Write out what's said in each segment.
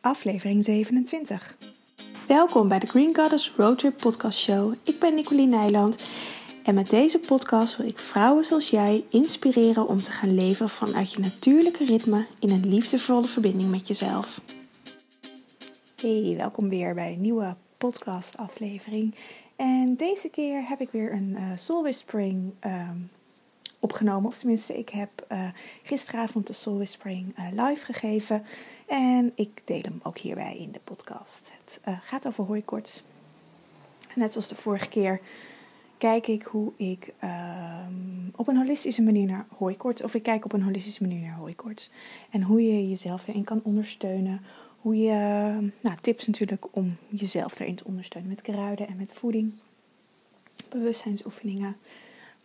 aflevering 27. Welkom bij de Green Goddess Roadtrip Podcast Show. Ik ben Nicoline Nijland en met deze podcast wil ik vrouwen zoals jij inspireren om te gaan leven vanuit je natuurlijke ritme in een liefdevolle verbinding met jezelf. Hey, welkom weer bij een nieuwe podcast aflevering. En deze keer heb ik weer een uh, Soul Whispering um, opgenomen. Of tenminste, ik heb uh, gisteravond de Soul Whispering uh, live gegeven. En ik deel hem ook hierbij in de podcast. Het uh, gaat over hooikoorts. Net zoals de vorige keer kijk ik hoe ik um, op een holistische manier naar hooikoorts... of ik kijk op een holistische manier naar hooikoorts. En hoe je jezelf erin kan ondersteunen. Hoe je... Nou, tips natuurlijk om jezelf erin te ondersteunen met kruiden en met voeding. Bewustzijnsoefeningen.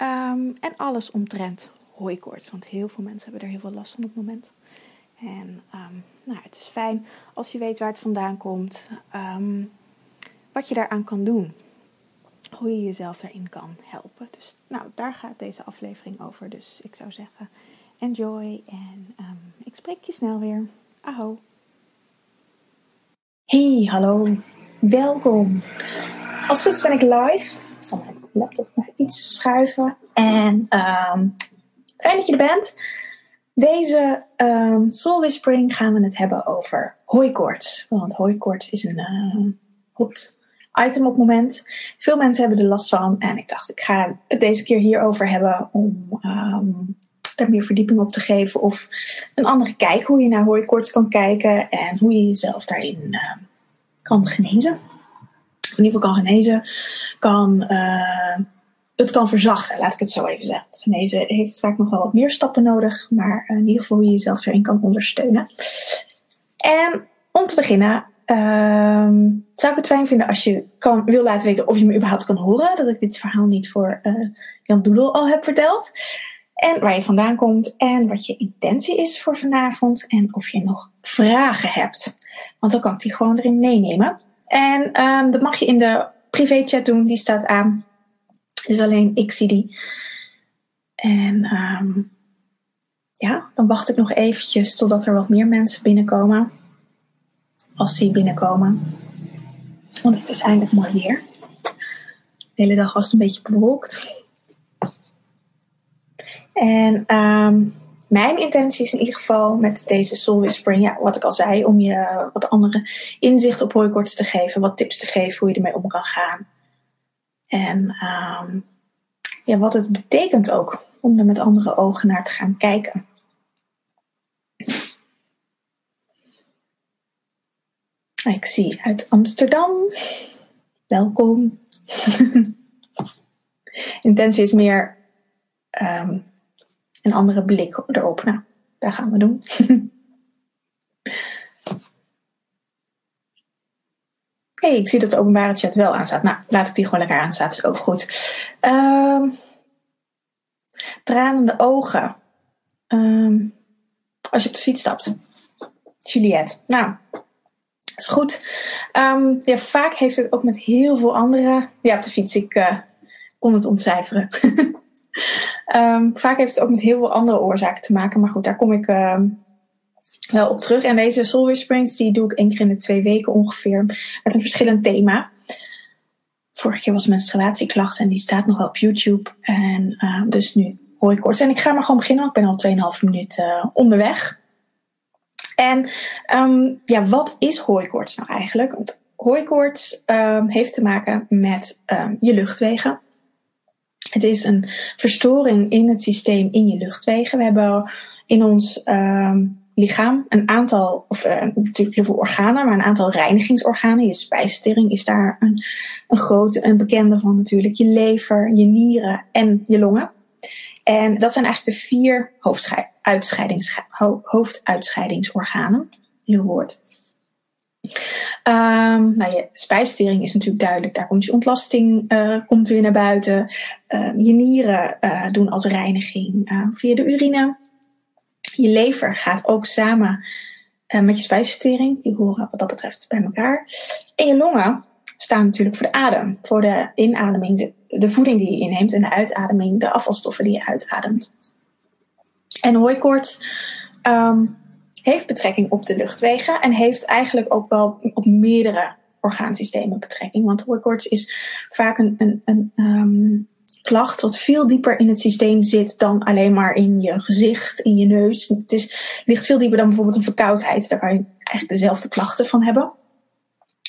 Um, en alles omtrent hooikoorts. Want heel veel mensen hebben er heel veel last van op het moment. En um, nou, het is fijn als je weet waar het vandaan komt. Um, wat je daaraan kan doen. Hoe je jezelf daarin kan helpen. Dus nou, daar gaat deze aflevering over. Dus ik zou zeggen, enjoy. En ik spreek je snel weer. Aho. Hey, hallo. Welkom. Als het goed is ben ik live. Zal laptop nog iets schuiven. En um, fijn dat je er bent. Deze um, Soul Whispering gaan we het hebben over hooikoorts. Want hooikoorts is een uh, hot item op het moment. Veel mensen hebben er last van. En ik dacht, ik ga het deze keer hierover hebben om um, daar meer verdieping op te geven. Of een andere kijk hoe je naar hooikoorts kan kijken. En hoe je jezelf daarin kan genezen. Of in ieder geval kan genezen. Kan... Uh, het kan verzachten, laat ik het zo even zeggen. Genezen heeft vaak nog wel wat meer stappen nodig, maar in ieder geval hoe je jezelf erin kan ondersteunen. En om te beginnen, uh, zou ik het fijn vinden als je kan, wil laten weten of je me überhaupt kan horen. Dat ik dit verhaal niet voor uh, Jan Doedel al heb verteld. En waar je vandaan komt en wat je intentie is voor vanavond. En of je nog vragen hebt. Want dan kan ik die gewoon erin meenemen. En um, dat mag je in de privé chat doen, die staat aan. Dus alleen ik zie die. En um, ja, dan wacht ik nog eventjes totdat er wat meer mensen binnenkomen. Als die binnenkomen. Want het is eindelijk mooi weer. De hele dag was het een beetje bewolkt. En um, mijn intentie is in ieder geval met deze Soul Whispering, ja, wat ik al zei, om je wat andere inzicht op hooikoorts te geven, wat tips te geven hoe je ermee om kan gaan. En um, ja, wat het betekent ook om er met andere ogen naar te gaan kijken. Ik zie uit Amsterdam. Welkom. Intentie is meer um, een andere blik erop. Nou, daar gaan we doen. hey, ik zie dat de openbare chat wel aanstaat. Nou, laat ik die gewoon lekker aanstaan. Is ook goed. Um, tranende ogen. Um, als je op de fiets stapt. Juliette. Nou, is goed. Um, ja, vaak heeft het ook met heel veel andere. Ja, op de fiets. Ik uh, kon het ontcijferen. um, vaak heeft het ook met heel veel andere oorzaken te maken. Maar goed, daar kom ik um, wel op terug. En deze Soul Whisperings, die doe ik één keer in de twee weken ongeveer. Met een verschillend thema. Vorige keer was menstruatieklachten en die staat nog wel op YouTube. En uh, dus nu hooikoorts. En ik ga maar gewoon beginnen, want ik ben al 2,5 minuten uh, onderweg. En ja, wat is hooikoorts nou eigenlijk? Want hooikoorts heeft te maken met je luchtwegen. Het is een verstoring in het systeem in je luchtwegen. We hebben in ons um, lichaam een aantal, of uh, natuurlijk heel veel organen, maar een aantal reinigingsorganen. Je spijsvertering is daar een, een grote, een bekende van natuurlijk. Je lever, je nieren en je longen. En dat zijn eigenlijk de vier hoofduitscheidingsorganen. Heel woord. Um, nou, je spijsvertering is natuurlijk duidelijk. Daar komt je ontlasting uh, komt weer naar buiten. Uh, je nieren uh, doen als reiniging via de urine. Je lever gaat ook samen met je spijsvertering. Die horen wat dat betreft bij elkaar. En je longen staan natuurlijk voor de adem. Voor de inademing, de, de voeding die je inneemt. En de uitademing, de afvalstoffen die je uitademt. En hooikoorts um, heeft betrekking op de luchtwegen en heeft eigenlijk ook wel op meerdere orgaansystemen betrekking. Want hooikoorts is vaak een, een, een um, klacht wat veel dieper in het systeem zit dan alleen maar in je gezicht, in je neus. Het is, ligt veel dieper dan bijvoorbeeld een verkoudheid. Daar kan je eigenlijk dezelfde klachten van hebben.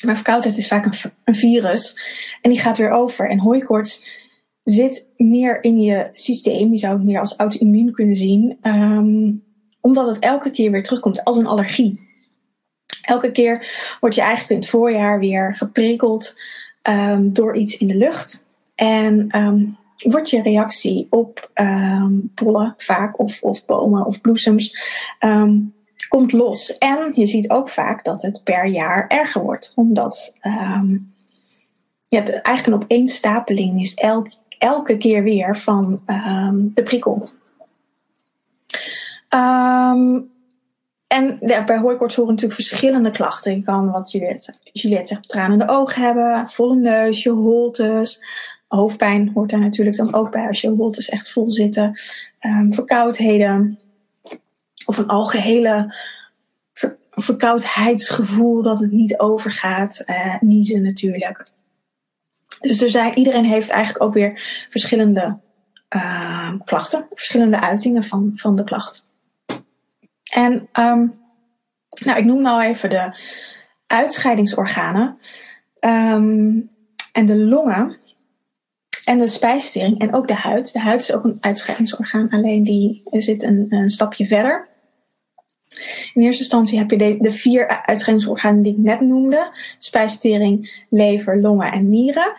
Maar verkoudheid is vaak een, een virus en die gaat weer over. En hooikoorts zit meer in je systeem. Je zou het meer als auto-immuun kunnen zien. Um, omdat het elke keer weer terugkomt als een allergie. Elke keer word je eigenlijk in het voorjaar weer geprikkeld um, door iets in de lucht. En um, wordt je reactie op um, pollen vaak of, of bomen of bloesems komt los. En je ziet ook vaak dat het per jaar erger wordt. Omdat ja, het eigenlijk een opeenstapeling is elk, elke keer weer van de prikkel. Um, en ja, bij hooikoorts horen natuurlijk verschillende klachten. Je kan, wat Juliette, Juliette zegt, tranende ogen hebben, volle neus, je holtes. Hoofdpijn hoort daar natuurlijk dan ook bij als je holtes echt vol zitten. Um, verkoudheden. Of een algehele ver, verkoudheidsgevoel dat het niet overgaat. Uh, niezen natuurlijk. Dus er zijn, iedereen heeft eigenlijk ook weer verschillende uh, klachten. Verschillende uitingen van, van de klacht. En um, nou, ik noem nou even de uitscheidingsorganen. Um, en de longen en de spijsvertering en ook de huid. De huid is ook een uitscheidingsorgaan, alleen die zit een, een stapje verder. In eerste instantie heb je de, de, vier uitscheidingsorganen die ik net noemde: spijsvertering, lever, longen en nieren.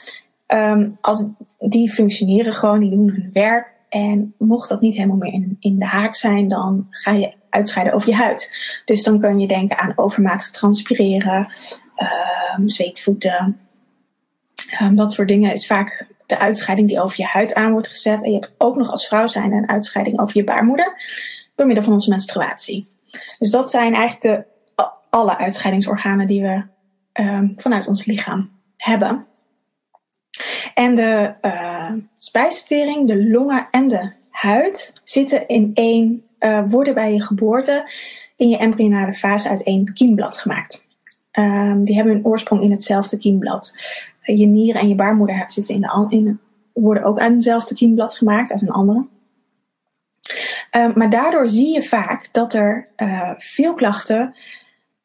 Um, als, die functioneren gewoon, die doen hun werk. En mocht dat niet helemaal meer in, in de haak zijn, dan ga je uitscheiden over je huid. Dus dan kun je denken aan overmatig transpireren, um, zweetvoeten. Um, dat soort dingen is vaak de uitscheiding die over je huid aan wordt gezet. En je hebt ook nog als vrouw zijn een uitscheiding over je baarmoeder door middel van onze menstruatie. Dus dat zijn eigenlijk de, alle uitscheidingsorganen die we um, vanuit ons lichaam hebben. En de uh, spijsvertering, de longen en de huid zitten in één uh, worden bij je geboorte in je embryonale fase uit één kiemblad gemaakt. Um, die hebben hun oorsprong in hetzelfde kiemblad. Uh, je nieren en je baarmoeder zitten in de, in, worden ook uit hetzelfde kiemblad gemaakt, uit een andere. Um, maar daardoor zie je vaak dat er uh, veel klachten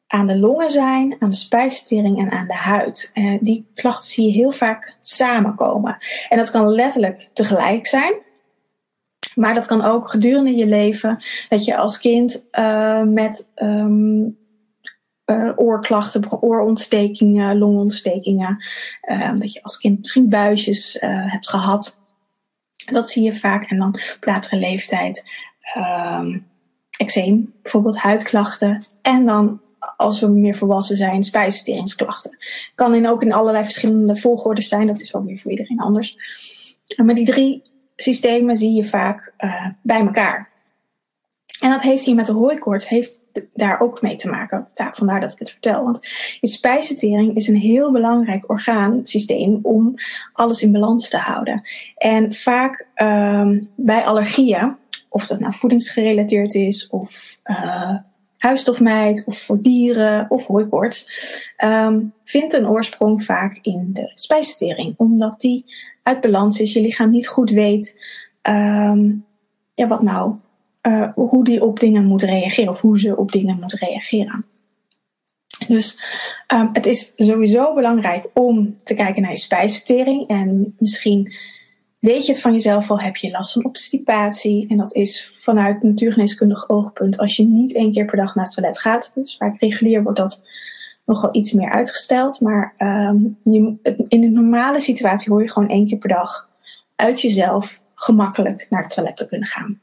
aan de longen zijn, aan de spijsvertering en aan de huid. Die klachten zie je heel vaak samenkomen. En dat kan letterlijk tegelijk zijn. Maar dat kan ook gedurende je leven, dat je als kind uh, met um, uh, oorklachten, oorontstekingen, longontstekingen, uh, dat je als kind misschien buisjes hebt gehad. Dat zie je vaak. En dan op latere leeftijd um, eczeem, bijvoorbeeld huidklachten. En dan als we meer volwassen zijn, spijsverteringsklachten. Kan in, ook in allerlei verschillende volgordes zijn. Dat is ook weer voor iedereen anders. Maar die drie systemen zie je vaak uh, bij elkaar. En dat heeft hier met de hooikoorts heeft daar ook mee te maken. Ja, vandaar dat ik het vertel. Want je spijsvertering is een heel belangrijk orgaansysteem om alles in balans te houden. En vaak um, bij allergieën, of dat nou voedingsgerelateerd is, of uh, huisstofmijt, of voor dieren, of hooikoorts, um, vindt een oorsprong vaak in de spijsvertering. Omdat die uit balans is, je lichaam niet goed weet um, ja, wat nou, uh, hoe die op dingen moet reageren of hoe ze op dingen moet reageren. Dus um, het is sowieso belangrijk om te kijken naar je spijsvertering. En misschien weet je het van jezelf al, heb je last van obstipatie. En dat is vanuit natuurgeneeskundig oogpunt als je niet één keer per dag naar het toilet gaat. Dus vaak regulier wordt dat nog wel iets meer uitgesteld. Maar je, in een normale situatie hoor je gewoon één keer per dag uit jezelf gemakkelijk naar het toilet te kunnen gaan.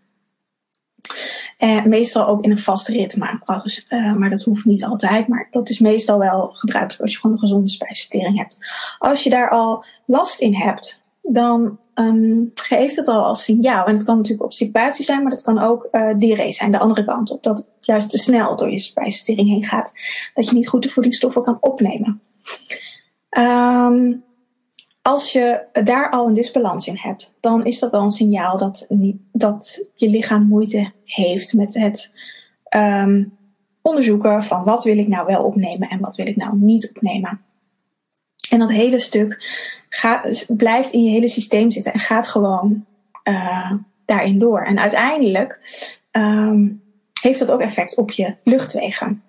En meestal ook in een vast ritme. Als, uh, maar dat hoeft niet altijd. Maar dat is meestal wel gebruikelijk als je gewoon een gezonde spijsvertering hebt. Als je daar al last in hebt, dan um, geeft het al als signaal. En het kan natuurlijk obstipatie zijn, maar dat kan ook uh, diarree zijn, de andere kant op. Dat het juist te snel door je spijsvertering heen gaat. Dat je niet goed de voedingsstoffen kan opnemen. Um, als je daar al een disbalans in hebt, dan is dat al een signaal dat, dat je lichaam moeite heeft met het um, onderzoeken van wat wil ik nou wel opnemen en wat wil ik nou niet opnemen. En dat hele stuk blijft in je hele systeem zitten en gaat gewoon uh, daarin door. En uiteindelijk um, heeft dat ook effect op je luchtwegen.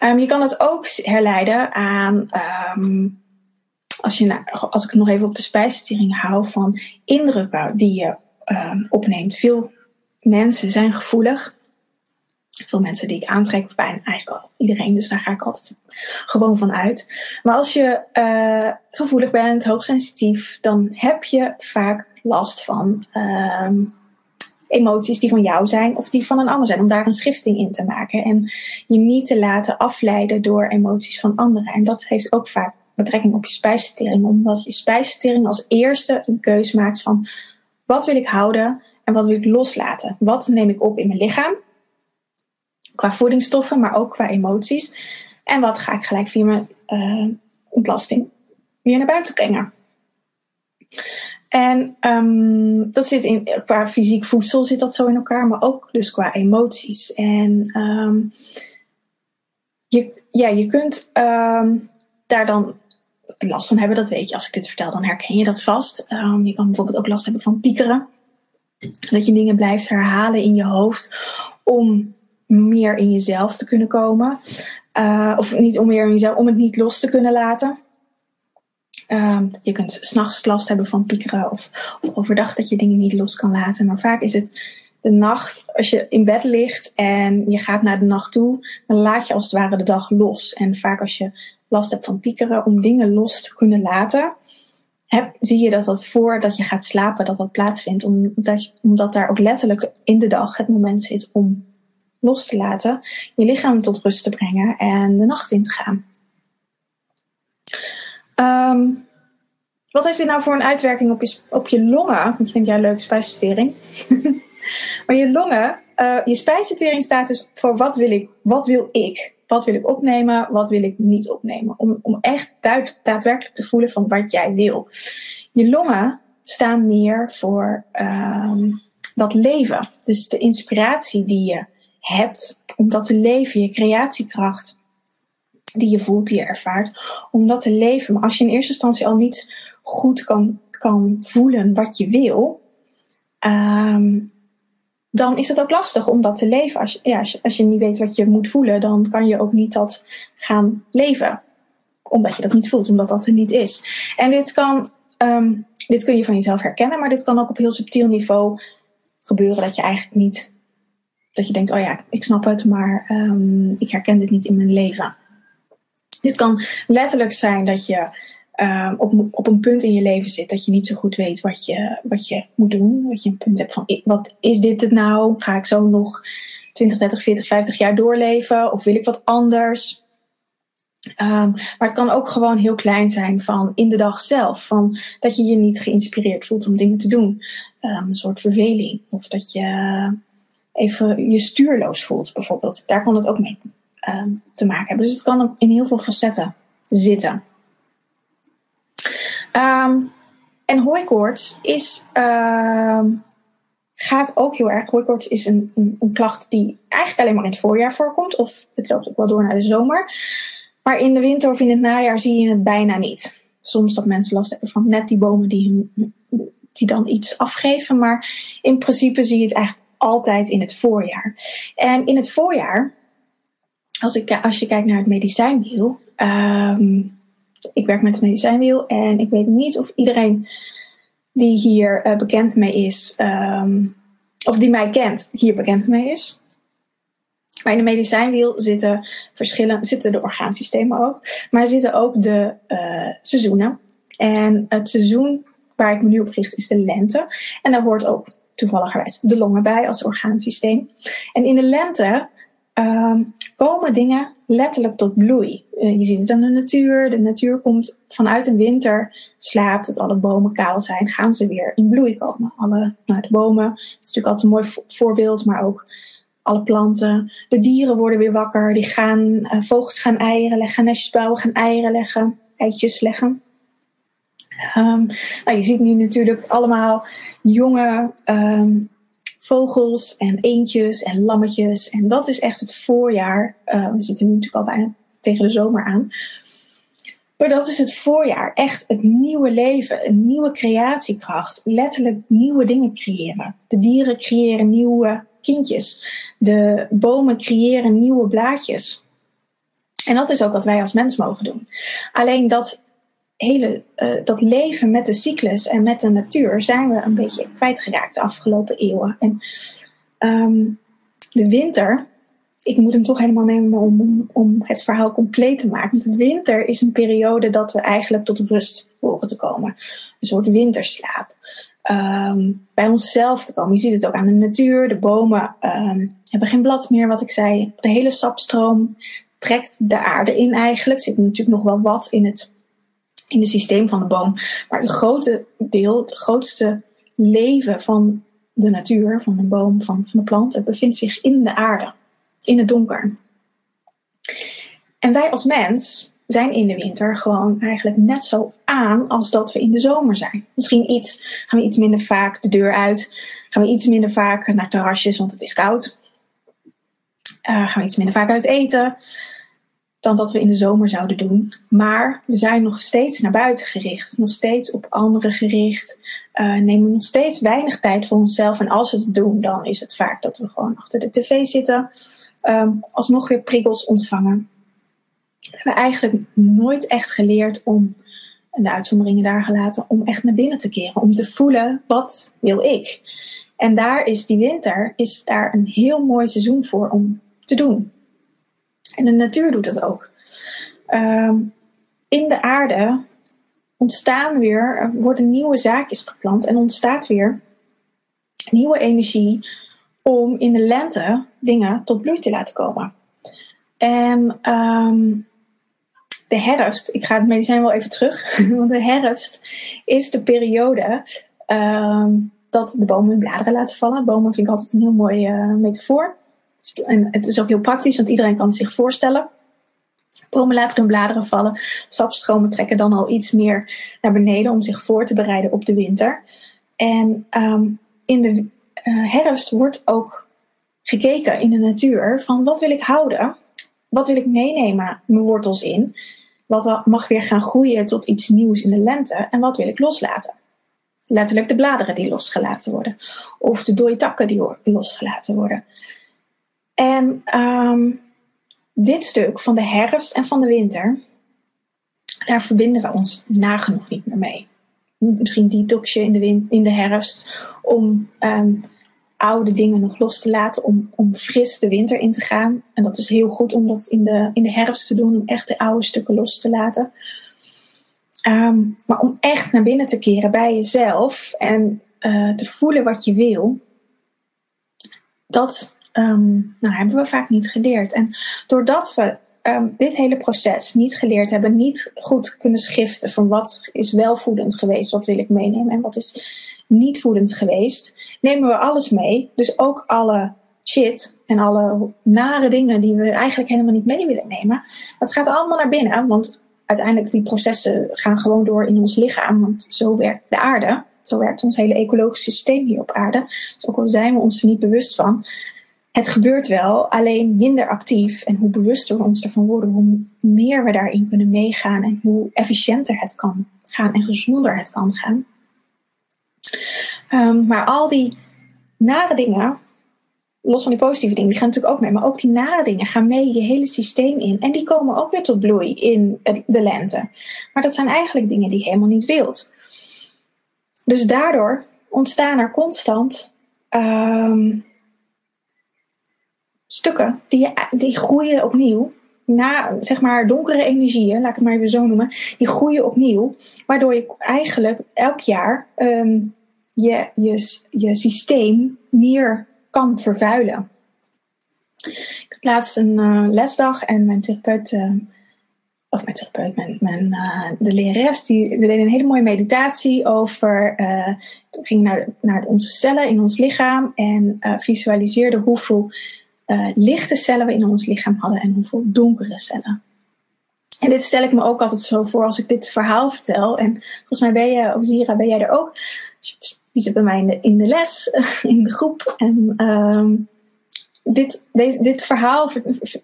Um, je kan het ook herleiden aan, um, als, je, als ik het nog even op de spijsvertering hou, van indrukken die je opneemt. Veel mensen zijn gevoelig veel mensen die ik aantrek, of bijna eigenlijk al iedereen, dus daar ga ik altijd gewoon van uit. Maar als je uh, gevoelig bent, hoogsensitief, dan heb je vaak last van uh, emoties die van jou zijn of die van een ander zijn, om daar een schifting in te maken en je niet te laten afleiden door emoties van anderen. En dat heeft ook vaak betrekking op je spijsvertering, omdat je spijsvertering als eerste een keus maakt van wat wil ik houden en wat wil ik loslaten? Wat neem ik op in mijn lichaam? Qua voedingsstoffen, maar ook qua emoties. En wat ga ik gelijk via mijn uh, ontlasting weer naar buiten brengen. En um, dat zit in, qua fysiek voedsel zit dat zo in elkaar, maar ook dus qua emoties. En um, je, ja, je kunt um, daar dan last van hebben, dat weet je. Als ik dit vertel, dan herken je dat vast. je kan bijvoorbeeld ook last hebben van piekeren. Dat je dingen blijft herhalen in je hoofd om meer in jezelf te kunnen komen. Uh, of niet om meer in jezelf, om het niet los te kunnen laten. Uh, je kunt s'nachts last hebben van piekeren of, of, overdag dat je dingen niet los kan laten. Maar vaak is het de nacht, als je in bed ligt en je gaat naar de nacht toe, dan laat je als het ware de dag los. En vaak als je last hebt van piekeren, om dingen los te kunnen laten, zie je dat dat voordat je gaat slapen, dat dat plaatsvindt. Omdat, omdat daar ook letterlijk in de dag het moment zit om los te laten, je lichaam tot rust te brengen en de nacht in te gaan. Um, wat heeft dit nou voor een uitwerking op je, op je longen? Want je denkt, ja, leuke spijsvertering. maar je longen, uh, je spijsvertering staat dus voor wat wil ik, wat wil ik? Wat wil ik opnemen, wat wil ik niet opnemen? Om, om echt daadwerkelijk te voelen van wat jij wil. Je longen staan meer voor um, dat leven. Dus de inspiratie die je hebt om dat te leven, je creatiekracht die je voelt, die je ervaart, om dat te leven. Maar als je in eerste instantie al niet goed kan, kan voelen wat je wil, um, dan is het ook lastig om dat te leven. Als je, ja, als je, als je niet weet wat je moet voelen, dan kan je ook niet dat gaan leven. Omdat je dat niet voelt, omdat dat er niet is. En dit kan, um, dit kun je van jezelf herkennen, maar dit kan ook op heel subtiel niveau gebeuren dat je eigenlijk niet dat je denkt, oh ja, ik snap het, maar um, ik herken dit niet in mijn leven. Dit kan letterlijk zijn dat je um, op, op een punt in je leven zit dat je niet zo goed weet wat je, wat je moet doen. Dat je een punt hebt van, wat is dit het nou? Ga ik zo nog 20, 30, 40, 50 jaar doorleven? Of wil ik wat anders? Um, maar het kan ook gewoon heel klein zijn van in de dag zelf. Van dat je je niet geïnspireerd voelt om dingen te doen. Een soort verveling. Of dat je even je stuurloos voelt, bijvoorbeeld. Daar kan het ook mee uh, te maken hebben. Dus het kan in heel veel facetten zitten. Um, en hooikoorts is, uh, gaat ook heel erg. Hooikoorts is een, een, een, klacht die eigenlijk alleen maar in het voorjaar voorkomt. Of het loopt ook wel door naar de zomer. Maar in de winter of in het najaar zie je het bijna niet. Soms dat mensen last hebben van net die bomen die, die dan iets afgeven. Maar in principe zie je het eigenlijk altijd in het voorjaar. En in het voorjaar, als, ik, als je kijkt naar het medicijnwiel, um, ik werk met het medicijnwiel en ik weet niet of iedereen die hier uh, bekend mee is, um, of die mij kent, hier bekend mee is. Maar in de medicijnwiel zitten, verschillen, zitten de orgaansystemen ook, maar zitten ook de uh, seizoenen. En het seizoen waar ik me nu op richt is de lente. En daar hoort ook toevalligerwijs de longen bij als orgaansysteem. En in de lente uh, komen dingen letterlijk tot bloei. Uh, je ziet het aan de natuur. De natuur komt vanuit een winter, slaapt, dat alle bomen kaal zijn, gaan ze weer in bloei komen. Alle, nou, de bomen, dat is natuurlijk altijd een mooi voorbeeld, maar ook alle planten. De dieren worden weer wakker, die gaan, uh, vogels gaan eieren leggen, nestjes bouwen, gaan eieren leggen, eitjes leggen. Um, nou, je ziet nu natuurlijk allemaal jonge um, vogels en eendjes en lammetjes. En dat is echt het voorjaar. Uh, we zitten nu natuurlijk al bijna tegen de zomer aan. Maar dat is het voorjaar. Echt het nieuwe leven, een nieuwe creatiekracht. Letterlijk nieuwe dingen creëren. De dieren creëren nieuwe kindjes. De bomen creëren nieuwe blaadjes. En dat is ook wat wij als mens mogen doen. Alleen dat hele, uh, dat leven met de cyclus en met de natuur zijn we een beetje kwijtgeraakt de afgelopen eeuwen. En um, de winter, ik moet hem toch helemaal nemen om, om het verhaal compleet te maken. Want de winter is een periode dat we eigenlijk tot rust horen te komen. Een soort winterslaap. Um, bij onszelf te komen. Je ziet het ook aan de natuur. De bomen um, hebben geen blad meer, wat ik zei. De hele sapstroom trekt de aarde in eigenlijk. Er zit natuurlijk nog wel wat in het, in het systeem van de boom. Maar het grote deel, het grootste leven van de natuur, van een boom, van, van de planten, bevindt zich in de aarde, in het donker. En wij als mens zijn in de winter gewoon eigenlijk net zo aan als dat we in de zomer zijn. Misschien iets, gaan we iets minder vaak de deur uit, gaan we iets minder vaak naar terrasjes, want het is koud. Uh, gaan we iets minder vaak uit eten dan dat we in de zomer zouden doen. Maar we zijn nog steeds naar buiten gericht, nog steeds op anderen gericht, uh, nemen nog steeds weinig tijd voor onszelf. En als we het doen, dan is het vaak dat we gewoon achter de tv zitten, um, alsnog weer prikkels ontvangen. We hebben eigenlijk nooit echt geleerd om, en de uitzonderingen daar gelaten, om echt naar binnen te keren, om te voelen wat wil ik. En daar is die winter is daar een heel mooi seizoen voor om te doen. En de natuur doet dat ook. Um, in de aarde ontstaan weer, worden nieuwe zaakjes geplant en ontstaat weer nieuwe energie om in de lente dingen tot bloei te laten komen. En um, de herfst, ik ga het medicijn wel even terug, want de herfst is de periode um, dat de bomen hun bladeren laten vallen. Bomen vind ik altijd een heel mooie uh, metafoor. Het is ook heel praktisch, want iedereen kan het zich voorstellen. Bomen laten hun bladeren vallen. Sapstromen trekken dan al iets meer naar beneden om zich voor te bereiden op de winter. En um, in de uh, herfst wordt ook gekeken in de natuur van wat wil ik houden? Wat wil ik meenemen mijn wortels in? Wat mag weer gaan groeien tot iets nieuws in de lente? En wat wil ik loslaten? Letterlijk de bladeren die losgelaten worden. Of de dode takken die losgelaten worden. En um, dit stuk van de herfst en van de winter, daar verbinden we ons nagenoeg niet meer mee. Misschien detoxje in de, in de herfst om um, oude dingen nog los te laten, om, om fris de winter in te gaan. En dat is heel goed om dat in de, in de herfst te doen, om echt de oude stukken los te laten. Um, maar om echt naar binnen te keren bij jezelf en uh, te voelen wat je wil, dat um, nou, hebben we vaak niet geleerd. En doordat we um, dit hele proces niet geleerd hebben, niet goed kunnen schiften van wat is wel voedend geweest, wat wil ik meenemen en wat is niet voedend geweest, nemen we alles mee. Dus ook alle shit en alle nare dingen die we eigenlijk helemaal niet mee willen nemen. Dat gaat allemaal naar binnen, want uiteindelijk die processen gaan gewoon door in ons lichaam, want zo werkt de aarde. Zo werkt ons hele ecologische systeem hier op aarde. Dus ook al zijn we ons er niet bewust van, het gebeurt wel, alleen minder actief. En hoe bewuster we ons ervan worden, hoe meer we daarin kunnen meegaan en hoe efficiënter het kan gaan en gezonder het kan gaan. Um, maar al die nare dingen, los van die positieve dingen, die gaan natuurlijk ook mee. Maar ook die nare dingen gaan mee je hele systeem in. En die komen ook weer tot bloei in de lente. Maar dat zijn eigenlijk dingen die je helemaal niet wilt. Dus daardoor ontstaan er constant um, stukken die, die groeien opnieuw. Na, zeg maar, donkere energieën, laat ik het maar even zo noemen, die groeien opnieuw. Waardoor je eigenlijk elk jaar um, je, je, je systeem meer kan vervuilen. Ik had laatst een uh, lesdag en mijn therapeut, uh, of mijn therapeut, mijn, mijn, uh, de lerares, die, we deden een hele mooie meditatie over, we gingen naar, naar onze cellen in ons lichaam en visualiseerden hoeveel uh, lichte cellen we in ons lichaam hadden en hoeveel donkere cellen. En dit stel ik me ook altijd zo voor als ik dit verhaal vertel. En volgens mij ben je, Ozira, ben jij er ook. Die zit bij mij in de, in de les, in de groep. En ehm, dit, deze, dit verhaal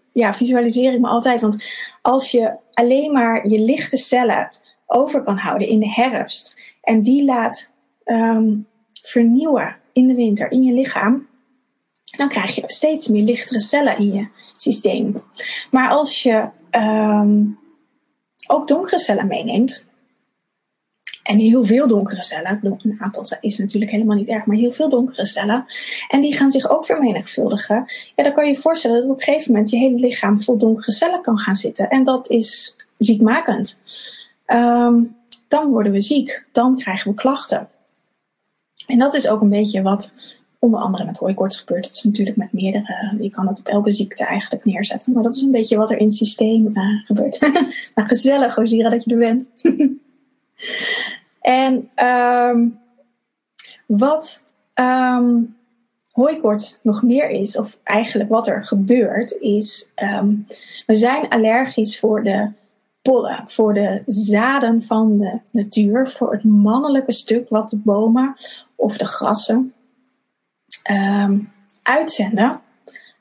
ja, visualiseer ik me altijd. Want als je alleen maar je lichte cellen over kan houden in de herfst. En die laat ehm, vernieuwen in de winter in je lichaam. Dan krijg je steeds meer lichtere cellen in je systeem. Maar als je um, ook donkere cellen meeneemt. En heel veel donkere cellen. Een aantal is natuurlijk helemaal niet erg, maar heel veel donkere cellen. En die gaan zich ook vermenigvuldigen. Ja, dan kan je je voorstellen dat op een gegeven moment je hele lichaam vol donkere cellen kan gaan zitten. En dat is ziekmakend. Um, dan worden we ziek. Dan krijgen we klachten. En dat is ook een beetje wat onder andere met hooikoorts gebeurt. Het is natuurlijk met meerdere. Je kan het op elke ziekte eigenlijk neerzetten. Maar dat is een beetje wat er in het systeem uh, gebeurt. nou, gezellig, Ozira, dat je er bent. en um, wat um, hooikoorts nog meer is, of eigenlijk wat er gebeurt, is um, we zijn allergisch voor de pollen, voor de zaden van de natuur, voor het mannelijke stuk wat de bomen of de grassen um, uitzenden.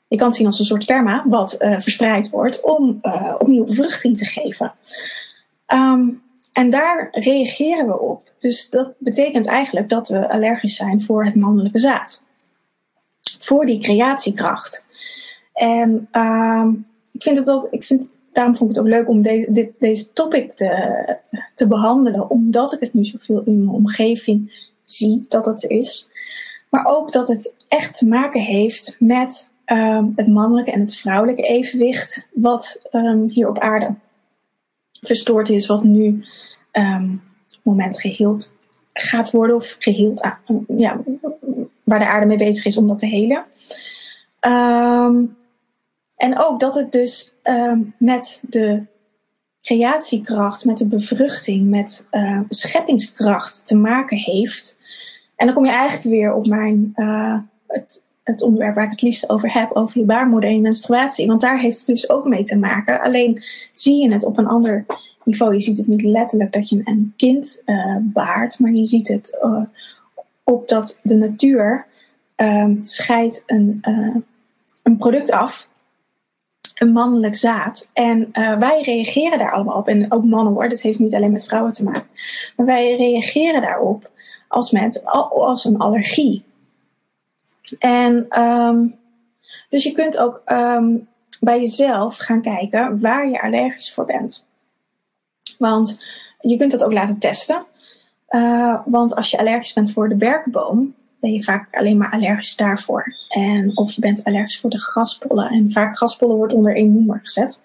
Je kan het zien als een soort sperma wat uh, verspreid wordt om uh, opnieuw bevruchting te geven. Um, en daar reageren we op. Dus dat betekent eigenlijk dat we allergisch zijn voor het mannelijke zaad. Voor die creatiekracht. En um, ik vind het dat, ik vind, daarom vond ik het ook leuk om deze, dit, deze topic te, te behandelen. Omdat ik het nu zoveel in mijn omgeving zie dat het is. Maar ook dat het echt te maken heeft met um, het mannelijke en het vrouwelijke evenwicht, wat um, hier op aarde verstoord is, wat nu um, op het moment geheeld gaat worden, of geheeld, ja, waar de aarde mee bezig is om dat te helen. en ook dat het dus met de creatiekracht, met de bevruchting, met scheppingskracht te maken heeft. En dan kom je eigenlijk weer op mijn, uh, het, het onderwerp waar ik het liefst over heb, over je baarmoeder en je menstruatie. Want daar heeft het dus ook mee te maken. Alleen zie je het op een ander niveau. Je ziet het niet letterlijk dat je een kind uh, baart, maar je ziet het uh, op dat de natuur um, scheidt een, een product af een mannelijk zaad. En wij reageren daar allemaal op. En ook mannen hoor, dat heeft niet alleen met vrouwen te maken. Maar wij reageren daarop als mens als een allergie. En um, dus je kunt ook um, bij jezelf gaan kijken waar je allergisch voor bent. Want je kunt dat ook laten testen. Uh, want als je allergisch bent voor de berkboom, ben je vaak alleen maar allergisch daarvoor. En of je bent allergisch voor de graspollen. En vaak graspollen wordt onder één noemer gezet.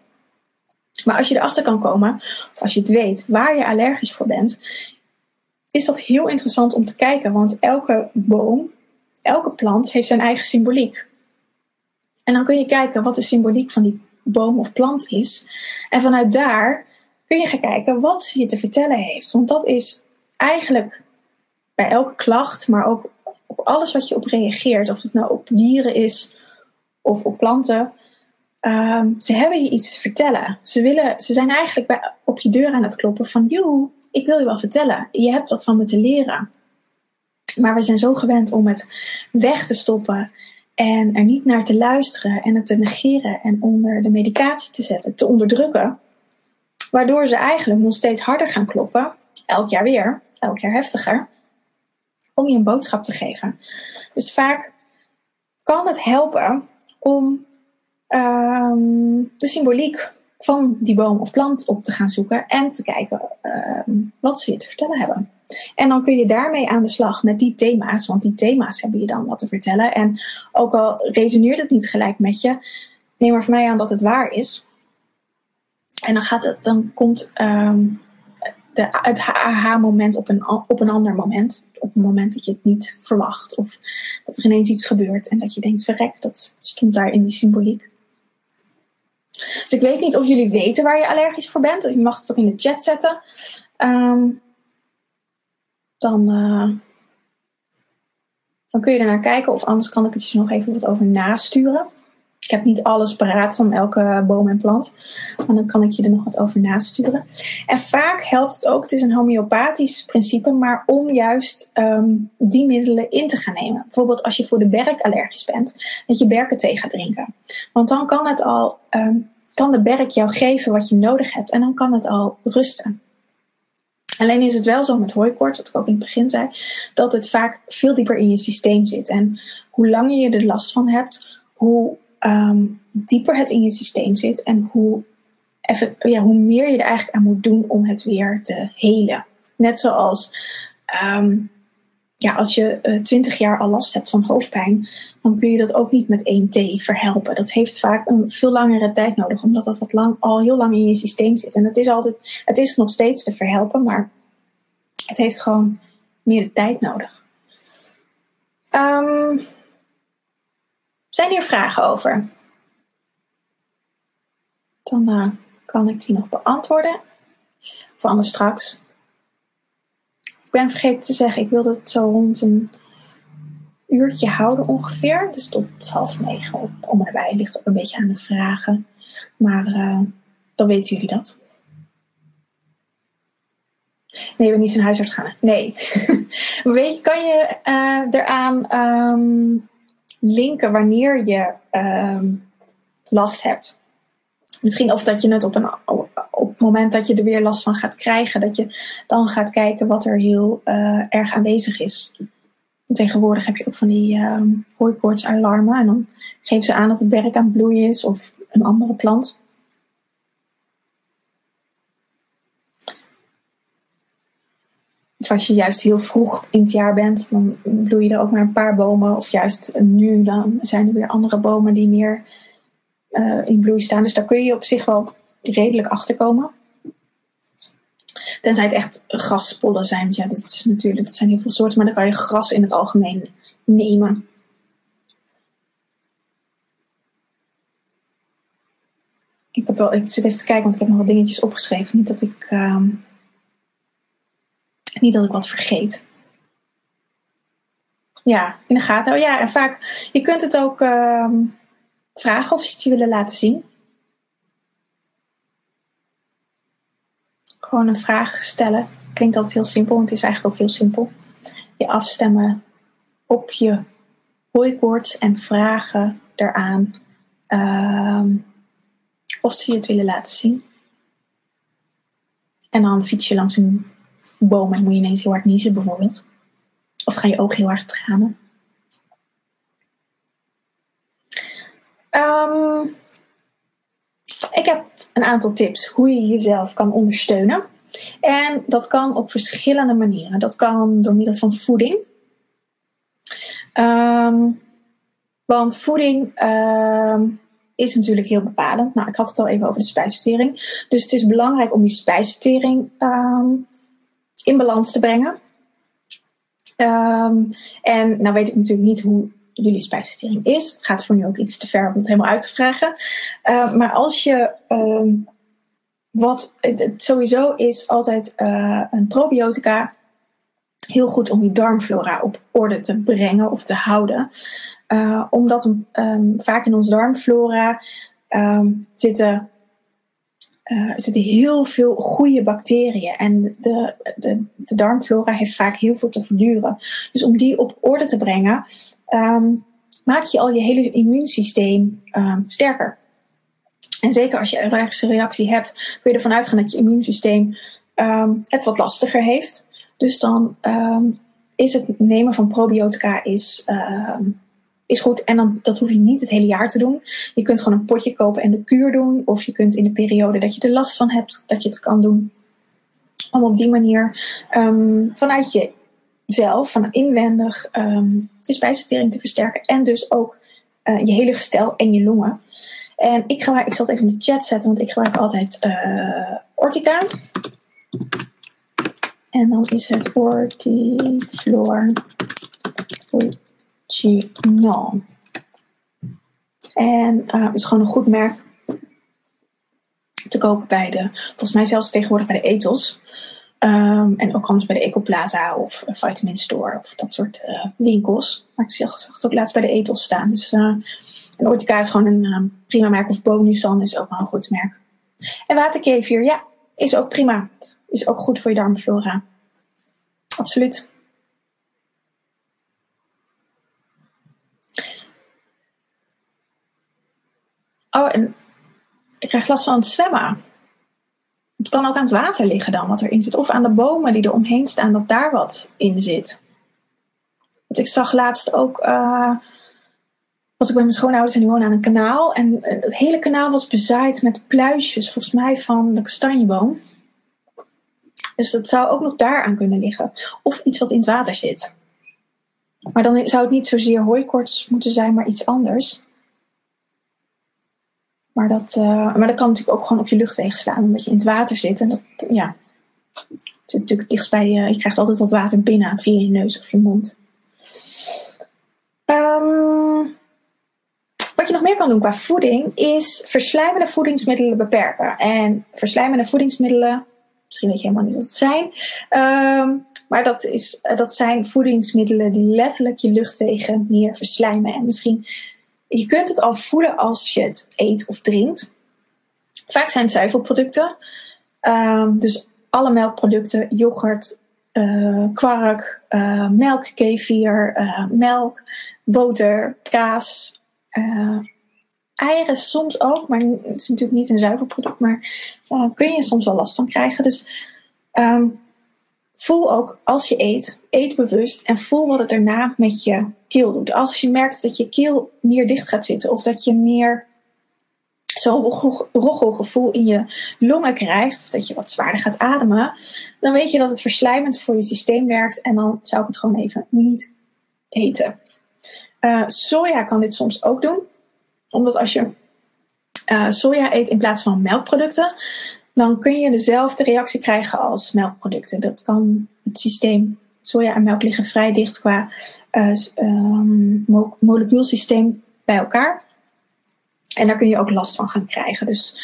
Maar als je erachter kan komen, of als je het weet waar je allergisch voor bent, is dat heel interessant om te kijken. Want elke boom, elke plant heeft zijn eigen symboliek. En dan kun je kijken wat de symboliek van die boom of plant is. En vanuit daar kun je gaan kijken wat ze je te vertellen heeft. Want dat is eigenlijk bij elke klacht, maar ook op alles wat je op reageert. Of het nou op dieren is of op planten. Um, ze hebben je iets te vertellen. Ze, willen, ze zijn eigenlijk bij, op je deur aan het kloppen van... joe, ik wil je wel vertellen. Je hebt wat van me te leren. Maar we zijn zo gewend om het weg te stoppen en er niet naar te luisteren en het te negeren en onder de medicatie te zetten, te onderdrukken. Waardoor ze eigenlijk nog steeds harder gaan kloppen, elk jaar weer, elk jaar heftiger, om je een boodschap te geven. Dus vaak kan het helpen om um, de symboliek van die boom of plant op te gaan zoeken en te kijken uh, wat ze je te vertellen hebben. En dan kun je daarmee aan de slag met die thema's, want die thema's hebben je dan wat te vertellen. En ook al resoneert het niet gelijk met je, neem er van mij aan dat het waar is. En dan, gaat het, dan komt um, de, het aha-moment op een, op een ander moment. Op een moment dat je het niet verwacht. Of dat er ineens iets gebeurt en dat je denkt: verrek, dat stond daar in die symboliek. Dus ik weet niet of jullie weten waar je allergisch voor bent. Je mag het ook in de chat zetten. Um, dan, uh, dan kun je er naar kijken. Of anders kan ik het je nog even wat over nasturen. Ik heb niet alles paraat van elke boom en plant. Maar dan kan ik je er nog wat over nasturen. En vaak helpt het ook, het is een homeopathisch principe, maar om juist ehm, die middelen in te gaan nemen. Bijvoorbeeld als je voor de berk allergisch bent, dat je berkenthee gaat drinken. Want dan kan het al, ehm, kan de berk jou geven wat je nodig hebt en dan kan het al rusten. Alleen is het wel zo met hooikoorts, wat ik ook in het begin zei, dat het vaak veel dieper in je systeem zit. En hoe langer je er last van hebt, hoe Ehm, dieper het in je systeem zit en hoe, even, ja, hoe meer je er eigenlijk aan moet doen om het weer te helen. Net zoals ehm, ja, als je uh, twintig jaar al last hebt van hoofdpijn, dan kun je dat ook niet met één thee verhelpen. Dat heeft vaak een veel langere tijd nodig, omdat dat wat lang, al heel lang in je systeem zit. En het is, altijd, het is nog steeds te verhelpen, maar het heeft gewoon meer tijd nodig. Um, zijn hier vragen over? Dan uh, kan ik die nog beantwoorden. Of anders straks. Ik ben vergeten te zeggen, ik wilde het zo rond een uurtje houden ongeveer. Dus tot half negen om erbij. Ligt ook een beetje aan de vragen. Maar uh, dan weten jullie dat. Nee, ik ben niet zo'n huisarts gaan. Nee. Weet je, kan je uh, eraan um, linken wanneer je ehm, last hebt. Misschien of dat je het op, een, op het moment dat je er weer last van gaat krijgen, dat je dan gaat kijken wat er heel uh, erg aanwezig is. tegenwoordig heb je ook van die uh, alarmen en dan geven ze aan dat het berk aan het bloeien is of een andere plant. Als je juist heel vroeg in het jaar bent, dan bloeien er ook maar een paar bomen. Of juist nu, dan zijn er weer andere bomen die meer uh, in bloei staan. Dus daar kun je op zich wel redelijk achter komen. Tenzij het echt graspollen zijn. Ja, dat is natuurlijk, dat zijn heel veel soorten, maar dan kan je gras in het algemeen nemen. Ik, heb wel, ik zit even te kijken, want ik heb nog wat dingetjes opgeschreven. Niet dat ik. Uh, niet dat ik wat vergeet. Ja, in de gaten. Oh ja, en vaak, je kunt het ook uh, vragen of ze het je willen laten zien. Gewoon een vraag stellen. Klinkt altijd heel simpel, want het is eigenlijk ook heel simpel. Je afstemmen op je hooikoorts en vragen eraan uh, of ze je het willen laten zien. En dan fiets je langs een boom en moet je ineens heel hard niezen bijvoorbeeld. Of gaan je ogen heel hard tranen. Um, ik heb een aantal tips hoe je jezelf kan ondersteunen. En dat kan op verschillende manieren. Dat kan door middel van voeding. Um, want voeding um, is natuurlijk heel bepalend. Nou, ik had het al even over de spijsvertering. Dus het is belangrijk om die spijsvertering in balans te brengen. Um, en nou weet ik natuurlijk niet hoe jullie spijsvertering is. Het gaat voor nu ook iets te ver om het helemaal uit te vragen. Uh, maar als je um, wat sowieso is altijd uh, een probiotica heel goed om je darmflora op orde te brengen of te houden. Uh, omdat vaak in ons darmflora zitten uh, er zitten heel veel goede bacteriën. En de, de, de, darmflora heeft vaak heel veel te verduren. Dus om die op orde te brengen, um, maak je al je hele immuunsysteem um, sterker. En zeker als je een allergische reactie hebt, kun je ervan uitgaan dat je immuunsysteem um, het wat lastiger heeft. Dus dan is het nemen van probiotica is, is goed. En dan, dat hoef je niet het hele jaar te doen. Je kunt gewoon een potje kopen en de kuur doen. Of je kunt in de periode dat je er last van hebt, dat je het kan doen. Om op die manier um, vanuit jezelf, van inwendig, um, je spijsvertering te versterken. En dus ook uh, je hele gestel en je longen. En ik, gebruik, ik zal het even in de chat zetten, want ik gebruik altijd uh, Ortica. En dan is het Ortiflor Chinon. En uh, het is gewoon een goed merk te kopen bij de, volgens mij zelfs tegenwoordig bij de etels. Ehm, en ook anders bij de Ecoplaza of Vitamin Store of dat soort winkels. Maar ik zag, het ook laatst bij de Ethos staan. Dus en Ortica is gewoon een prima merk. Of Bonusan is ook wel een goed merk. En waterkefir, ja, is ook prima. Is ook goed voor je darmflora. Absoluut. Oh, en ik krijg last van het zwemmen. Het kan ook aan het water liggen dan, wat erin zit. Of aan de bomen die er omheen staan, dat daar wat in zit. Want ik zag laatst ook... Uh, was ik bij mijn schoonouders en die wonen aan een kanaal. En het hele kanaal was bezaaid met pluisjes, volgens mij van de kastanjeboom. Dus dat zou ook nog daar aan kunnen liggen. Of iets wat in het water zit. Maar dan zou het niet zozeer hooikorts moeten zijn, maar iets anders. Maar dat, uh, maar dat kan natuurlijk ook gewoon op je luchtwegen slaan, omdat je in het water zit. En dat, ja, zit natuurlijk dichtst bij je. Je krijgt altijd wat water binnen via je neus of je mond. Um, wat je nog meer kan doen qua voeding is verslijmende voedingsmiddelen beperken. En verslijmende voedingsmiddelen, misschien weet je helemaal niet wat het zijn. Um, maar dat, is, dat zijn voedingsmiddelen die letterlijk je luchtwegen meer verslijmen. En misschien je kunt het al voelen als je het eet of drinkt. Vaak zijn het zuivelproducten. Um, dus alle melkproducten, yoghurt, uh, kwark, uh, melk, kefir, uh, melk, boter, kaas, eieren soms ook. Maar het is natuurlijk niet een zuivelproduct, maar daar kun je soms wel last van krijgen. Dus um, voel ook als je eet, eet bewust en voel wat het daarna met je keel doet. Als je merkt dat je keel meer dicht gaat zitten of dat je meer zo'n rochelgevoel in je longen krijgt, of dat je wat zwaarder gaat ademen, dan weet je dat het verslijmend voor je systeem werkt en dan zou ik het gewoon even niet eten. Uh, soja kan dit soms ook doen, omdat als je uh, soja eet in plaats van melkproducten, dan kun je dezelfde reactie krijgen als melkproducten. Dat kan het systeem soja en melk liggen vrij dicht qua uh, um, molecuulsysteem bij elkaar. En daar kun je ook last van gaan krijgen. Dus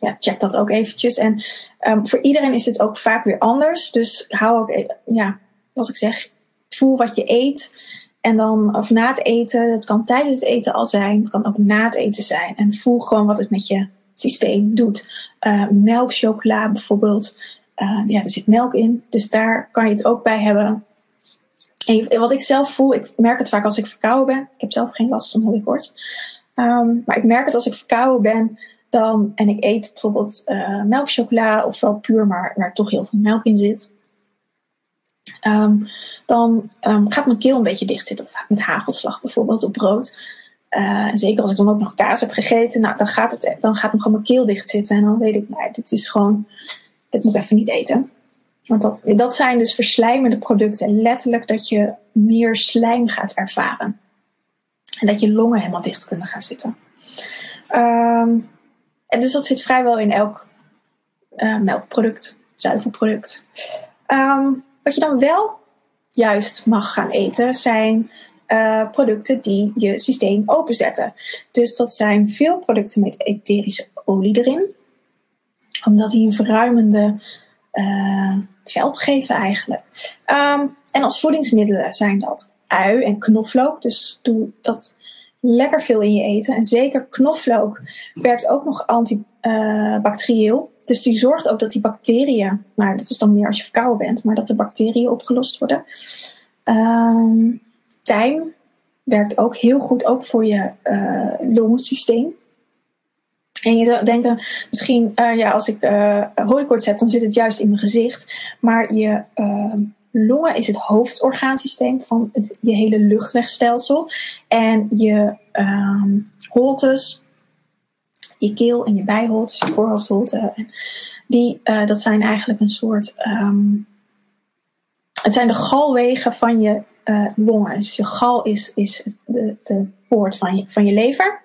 ja, check dat ook eventjes. En um, voor iedereen is het ook vaak weer anders. Dus hou ook, e-, ja, wat ik zeg, voel wat je eet. En dan, of na het eten, het kan tijdens het eten al zijn, het kan ook na het eten zijn. En voel gewoon wat het met je systeem doet. Uh, melk, chocola bijvoorbeeld. Uh, ja, er zit melk in, dus daar kan je het ook bij hebben. En wat ik zelf voel, ik merk het vaak als ik verkouden ben. Ik heb zelf geen last van hooikoorts. Um, maar ik merk het als ik verkouden ben dan, en ik eet bijvoorbeeld uh, melkchocola, ofwel puur, maar waar toch heel veel melk in zit. Um, dan um, gaat mijn keel een beetje dicht zitten. Of met hagelslag bijvoorbeeld op brood. Uh, zeker als ik dan ook nog kaas heb gegeten, nou, dan gaat, het, dan gaat mijn keel dicht zitten. En dan weet ik, nou, dit is gewoon, dit moet ik even niet eten. Want dat, dat zijn dus verslijmende producten. Letterlijk dat je meer slijm gaat ervaren. En dat je longen helemaal dicht kunnen gaan zitten. Um, en dus dat zit vrijwel in elk uh, melkproduct, zuivelproduct. Um, wat je dan wel juist mag gaan eten zijn uh, producten die je systeem openzetten. Dus dat zijn veel producten met etherische olie erin. Omdat die een verruimende veld geven eigenlijk. Um, en als voedingsmiddelen zijn dat ui en knoflook. Dus doe dat lekker veel in je eten. En zeker knoflook werkt ook nog antibacterieel. Dus die zorgt ook dat die bacteriën, nou dat is dan meer als je verkouden bent, maar dat de bacteriën opgelost worden. Um, tijm werkt ook heel goed, ook voor je uh, longsysteem. En je zou denken, misschien uh, ja, als ik uh, hooikoorts heb, dan zit het juist in mijn gezicht. Maar je uh, longen is het hoofdorgaansysteem van het, je hele luchtwegstelsel. En je um, holtes, je keel en je bijholtes, je voorhoofdholte, die, dat zijn eigenlijk een soort... Um, het zijn de galwegen van je longen. Dus je gal is, is de, de poort van je, van je lever.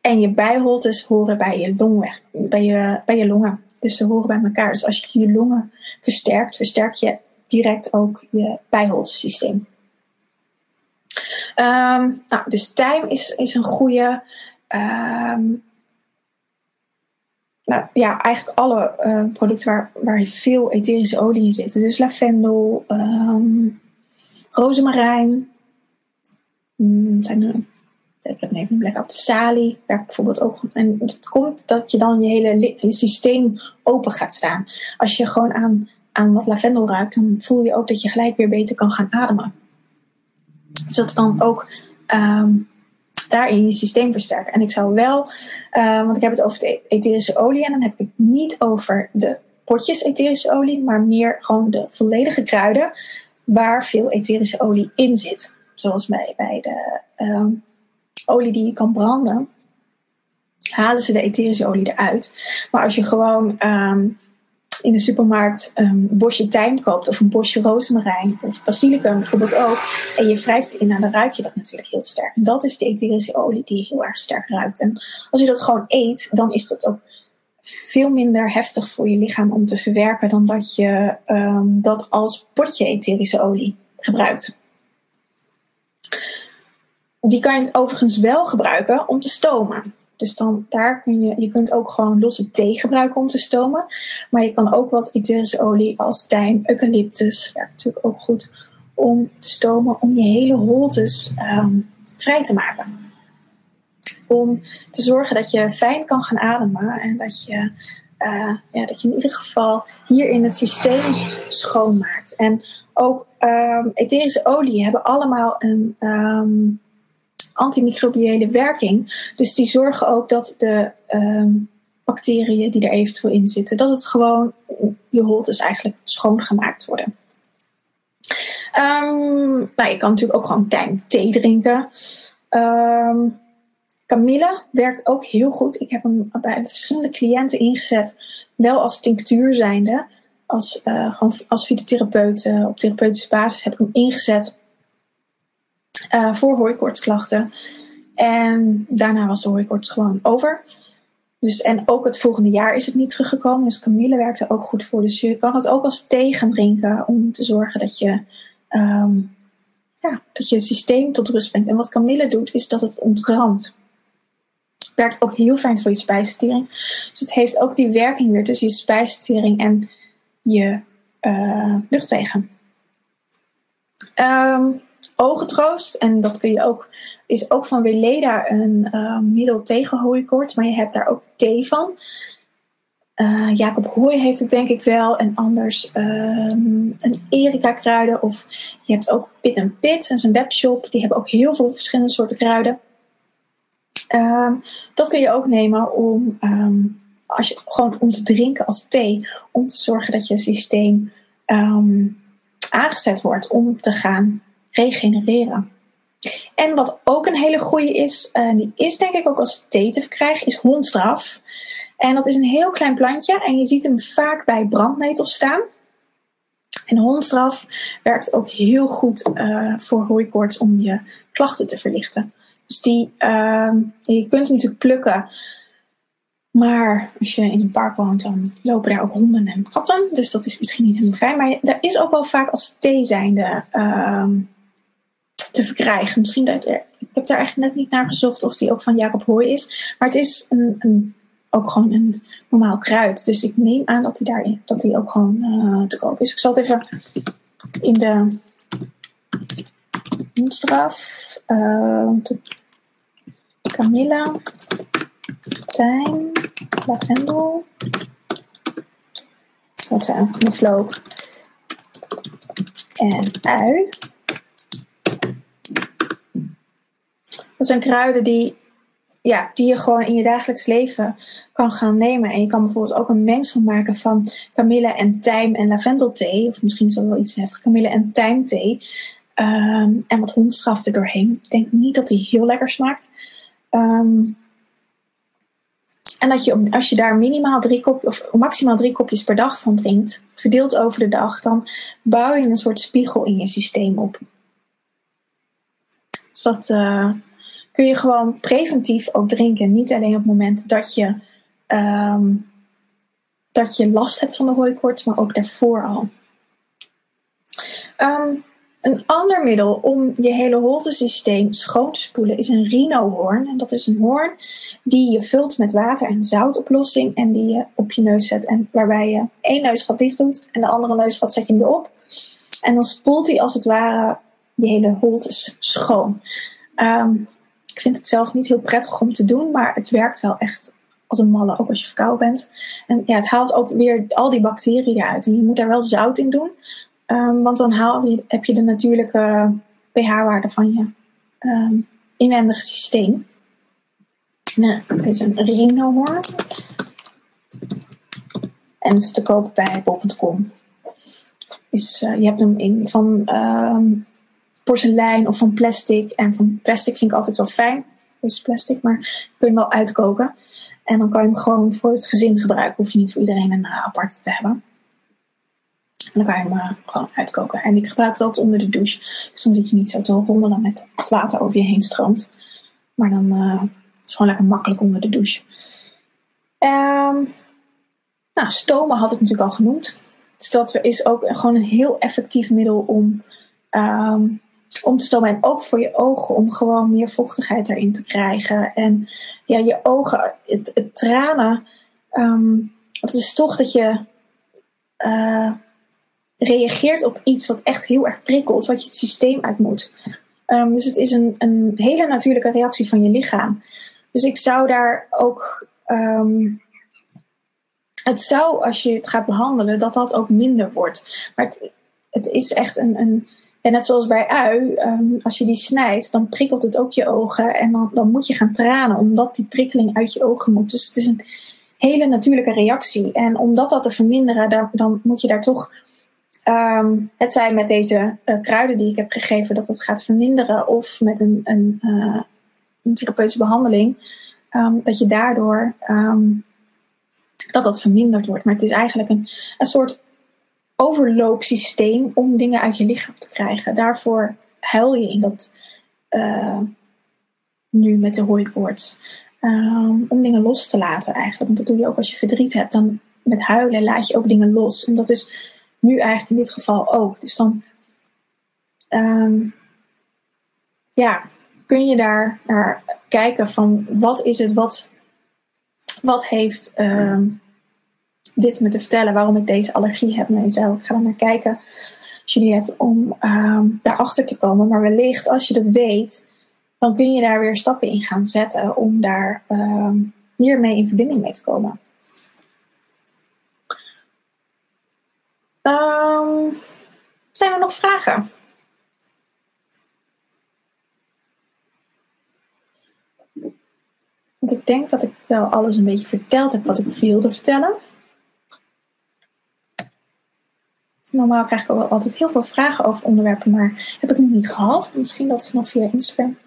En je bijholtes horen bij je longweg, bij je, bij je longen. Dus ze horen bij elkaar. Dus als je je longen versterkt, versterk je direct ook je bijholtesysteem. Um, nou, dus tijm is, is een goede. Um, nou ja, eigenlijk alle uh, producten waar, waar veel etherische olie in zit. Dus lavendel, um, rozemarijn. Mm, zijn er, ik heb even een blackout. Salie werkt bijvoorbeeld ook. En het komt dat je dan je hele je systeem open gaat staan. Als je gewoon aan, aan wat lavendel ruikt, dan voel je ook dat je gelijk weer beter kan gaan ademen. Dus dat kan ook um, daarin je systeem versterken. En ik zou wel, uh, want ik heb het over de etherische olie en dan heb ik het niet over de potjes etherische olie, maar meer gewoon de volledige kruiden waar veel etherische olie in zit. Zoals bij, bij de um, olie die je kan branden, halen ze de etherische olie eruit. Maar als je gewoon um, in de supermarkt een bosje tijm koopt of een bosje rozemarijn of basilicum bijvoorbeeld ook en je wrijft in, nou, dan ruik je dat natuurlijk heel sterk. En dat is de etherische olie die heel erg sterk ruikt. En als je dat gewoon eet, dan is dat ook veel minder heftig voor je lichaam om te verwerken dan dat je um, dat als potje etherische olie gebruikt. Die kan je overigens wel gebruiken om te stomen. Dus dan daar kun je, je kunt ook gewoon losse thee gebruiken om te stomen. Maar je kan ook wat etherische olie als tijm, eucalyptus, werkt natuurlijk ook goed om te stomen, om je hele holtes um, vrij te maken. Om te zorgen dat je fijn kan gaan ademen en dat je, uh, ja, dat je in ieder geval hier in het systeem schoonmaakt. En ook um, etherische olie hebben allemaal een um, antimicrobiële werking. Dus die zorgen ook dat de um, bacteriën die er eventueel in zitten, dat het gewoon, je holtes eigenlijk schoongemaakt worden. Nou, je kan natuurlijk ook gewoon tijm thee drinken. Camille werkt ook heel goed. Ik heb hem bij verschillende cliënten ingezet. Wel als tinctuur zijnde. Als, uh, gewoon als fytotherapeut uh, op therapeutische basis heb ik hem ingezet uh, voor hooikoortsklachten. En daarna was de hooikoorts gewoon over. Dus, en ook het volgende jaar is het niet teruggekomen. Dus Camille werkte ook goed voor. Dus je kan het ook als thee gaan drinken om te zorgen dat je, um, ja, dat je systeem tot rust brengt. En wat Camille doet, is dat het ontkramt. Werkt ook heel fijn voor je spijsvertering. Dus het heeft ook die werking weer tussen je spijsvertering en je uh, luchtwegen. Um, ogentroost. En dat kun je ook, is ook van Weleda een uh, middel tegen hooikoorts. Maar je hebt daar ook thee van. Uh, Jacob Hooi heeft het denk ik wel. En anders um, een Erika kruiden. Of je hebt ook Pit en Pit. Dat is een webshop. Die hebben ook heel veel verschillende soorten kruiden. Um, dat kun je ook nemen om, um, als je, gewoon om te drinken als thee. Om te zorgen dat je systeem aangezet wordt om te gaan regenereren. En wat ook een hele goede is, uh, die is denk ik ook als thee te verkrijgen, is hondstraf. En dat is een heel klein plantje en je ziet hem vaak bij brandnetels staan. En hondstraf werkt ook heel goed uh, voor hooikoorts om je klachten te verlichten. Dus die, uh, je kunt hem natuurlijk plukken. Maar als je in een park woont, dan lopen daar ook honden en katten. Dus dat is misschien niet helemaal fijn. Maar daar is ook wel vaak als thee zijnde ehm, te verkrijgen. Misschien dat er, ik heb daar eigenlijk net niet naar gezocht of die ook van Jacob Hooi is. Maar het is een, een, ook gewoon een normaal kruid. Dus ik neem aan dat die, daarin, dat die ook gewoon uh, te koop is. Ik zal het even in de straf. Uh, Camilla, Tijn, Lavendel, wat zijn de en ui. Dat zijn kruiden die, ja, die je gewoon in je dagelijks leven kan gaan nemen. En je kan bijvoorbeeld ook een mengsel maken van kamille en tijm en lavendelthee. Of misschien is dat wel iets heftig. Kamille en tijmthee. Um, en wat hondstraf er doorheen. Ik denk niet dat die heel lekker smaakt. Um, en dat je, als je daar minimaal drie kopjes, of maximaal drie kopjes per dag van drinkt, verdeeld over de dag, dan bouw je een soort spiegel in je systeem op. Dus dat, uh, kun je gewoon preventief ook drinken. Niet alleen op het moment dat je, um, dat je last hebt van de hooikoorts, maar ook daarvoor al. Um, Een ander middel om je hele holtesysteem schoon te spoelen is een rhinohoorn. En dat is een hoorn die je vult met water en zoutoplossing en die je op je neus zet. En waarbij je één neusgat dicht doet en de andere neusgat zet je hem erop. En dan spoelt hij als het ware je hele holtes schoon. Ehm, ik vind het zelf niet heel prettig om te doen, maar het werkt wel echt als een malle, ook als je verkouden bent. En ja, het haalt ook weer al die bacteriën eruit. En je moet daar wel zout in doen, um, want dan haal je, heb je de natuurlijke pH-waarde van je um, inwendige systeem. Nou, dit is een rhinohoorn. En is te koop bij bol.com. Is, uh, je hebt hem in van um, porselein of van plastic. En van plastic vind ik altijd wel fijn. Is plastic, maar kun je hem wel uitkoken. En dan kan je hem gewoon voor het gezin gebruiken. Hoef je niet voor iedereen een aparte te hebben. En dan kan je hem uh, gewoon uitkoken. En ik gebruik altijd onder de douche. Dus dan zit je niet zo te rommelen met het water over je heen stroomt. Maar dan uh, is het gewoon lekker makkelijk onder de douche. Um, nou, stomen had ik natuurlijk al genoemd. Dus dat is ook gewoon een heel effectief middel om um, om te stomen. En ook voor je ogen, om gewoon meer vochtigheid erin te krijgen. En ja, je ogen, het, het tranen, um, het is toch dat je uh, reageert op iets wat echt heel erg prikkelt, wat je het systeem uit moet. Um, dus het is een, een hele natuurlijke reactie van je lichaam. Dus ik zou daar ook. Um, het zou, als je het gaat behandelen, dat dat ook minder wordt. Maar het, het is echt een, een en net zoals bij ui, um, als je die snijdt, dan prikkelt het ook je ogen. En dan, dan moet je gaan tranen, omdat die prikkeling uit je ogen moet. Dus het is een hele natuurlijke reactie. En om dat, te verminderen, dan moet je daar toch. Um, het zijn met deze uh, kruiden die ik heb gegeven, dat het gaat verminderen. Of met een, een, uh, een therapeutische behandeling. Um, dat je daardoor. dat dat verminderd wordt. Maar het is eigenlijk een, een soort overloopsysteem om dingen uit je lichaam te krijgen. Daarvoor huil je in dat uh, nu met de hooikoorts. Om dingen los te laten eigenlijk. Want dat doe je ook als je verdriet hebt. Dan met huilen laat je ook dingen los. En dat is nu eigenlijk in dit geval ook. Dus dan um, ja, kun je daar naar kijken van wat is het wat, wat heeft um, dit me te vertellen waarom ik deze allergie heb. Nou, je zou, ik ga er naar kijken, Juliette, om um, daarachter te komen. Maar wellicht, als je dat weet, dan kun je daar weer stappen in gaan zetten om daar um, meer mee in verbinding mee te komen. Um, zijn er nog vragen? Want ik denk dat ik wel alles een beetje verteld heb wat ik wilde vertellen. Normaal krijg ik ook altijd heel veel vragen over onderwerpen, maar heb ik nog niet gehad. Misschien dat ze nog via Instagram.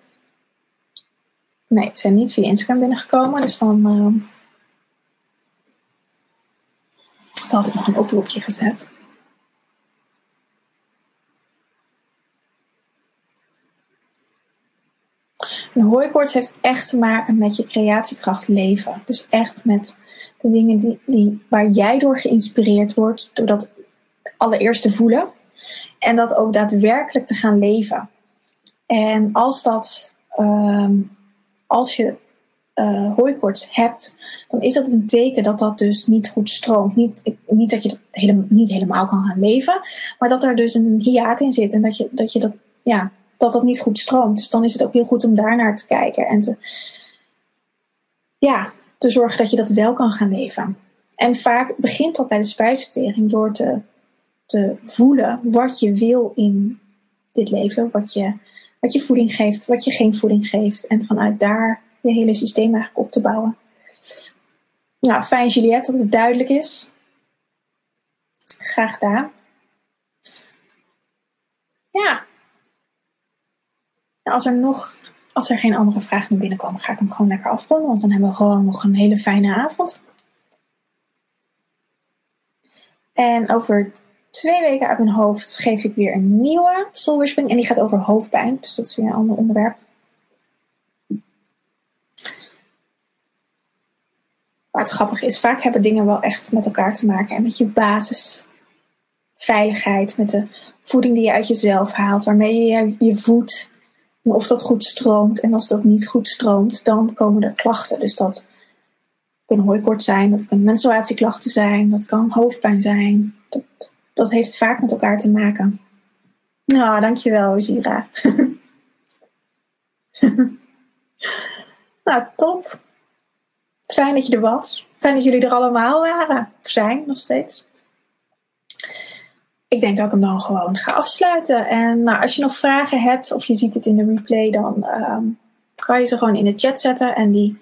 Nee, ze zijn niet via Instagram binnengekomen, dus dan. Uh, had ik nog een oproepje gezet. Een hooikoorts heeft echt te maken met je creatiekracht leven. Dus echt met de dingen die, die, waar jij door geïnspireerd wordt, doordat allereerst te voelen en dat ook daadwerkelijk te gaan leven. En als dat, um, als je uh, hooikoorts hebt, dan is dat een teken dat dat dus niet goed stroomt. Niet, niet dat je dat helemaal, niet helemaal kan gaan leven, maar dat er dus een hiaat in zit en dat je dat, je dat, ja, dat dat niet goed stroomt. Dus dan is het ook heel goed om daar naar te kijken en te, ja, te zorgen dat je dat wel kan gaan leven. En vaak begint dat bij de spijsvertering door te te voelen wat je wil in dit leven. Wat je, wat je voeding geeft, wat je geen voeding geeft. En vanuit daar je hele systeem eigenlijk op te bouwen. Nou, fijn Juliette dat het duidelijk is. Graag gedaan. Ja. Als er nog, als er geen andere vragen meer binnenkomen, ga ik hem gewoon lekker afronden. Want dan hebben we gewoon nog een hele fijne avond. En over twee weken uit mijn hoofd geef ik weer een nieuwe soul. En die gaat over hoofdpijn. Dus dat is weer een ander onderwerp. Maar het grappige is, vaak hebben dingen wel echt met elkaar te maken. En met je basisvragen veiligheid, met de voeding die je uit jezelf haalt, waarmee je je voedt. Of dat goed stroomt. En als dat niet goed stroomt, dan komen er klachten. Dus dat kunnen hooikoorts zijn, dat kunnen menstruatieklachten zijn, dat kan hoofdpijn zijn. Dat, dat heeft vaak met elkaar te maken. Nou, dankjewel, Zira. nou, top. Fijn dat je er was. Fijn dat jullie er allemaal waren. Of zijn nog steeds. Ik denk dat ik hem dan gewoon ga afsluiten. En nou, als je nog vragen hebt of je ziet het in de replay, dan ehm, kan je ze gewoon in de chat zetten. En die,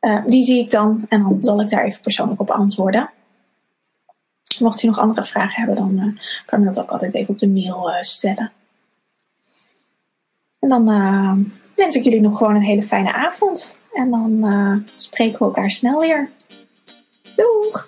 uh, die zie ik dan. En dan zal ik daar even persoonlijk op antwoorden. Mocht je nog andere vragen hebben, dan uh, kan je dat ook altijd even op de mail uh, stellen. En dan wens ik jullie nog gewoon een hele fijne avond. En dan spreken we elkaar snel weer. Doeg!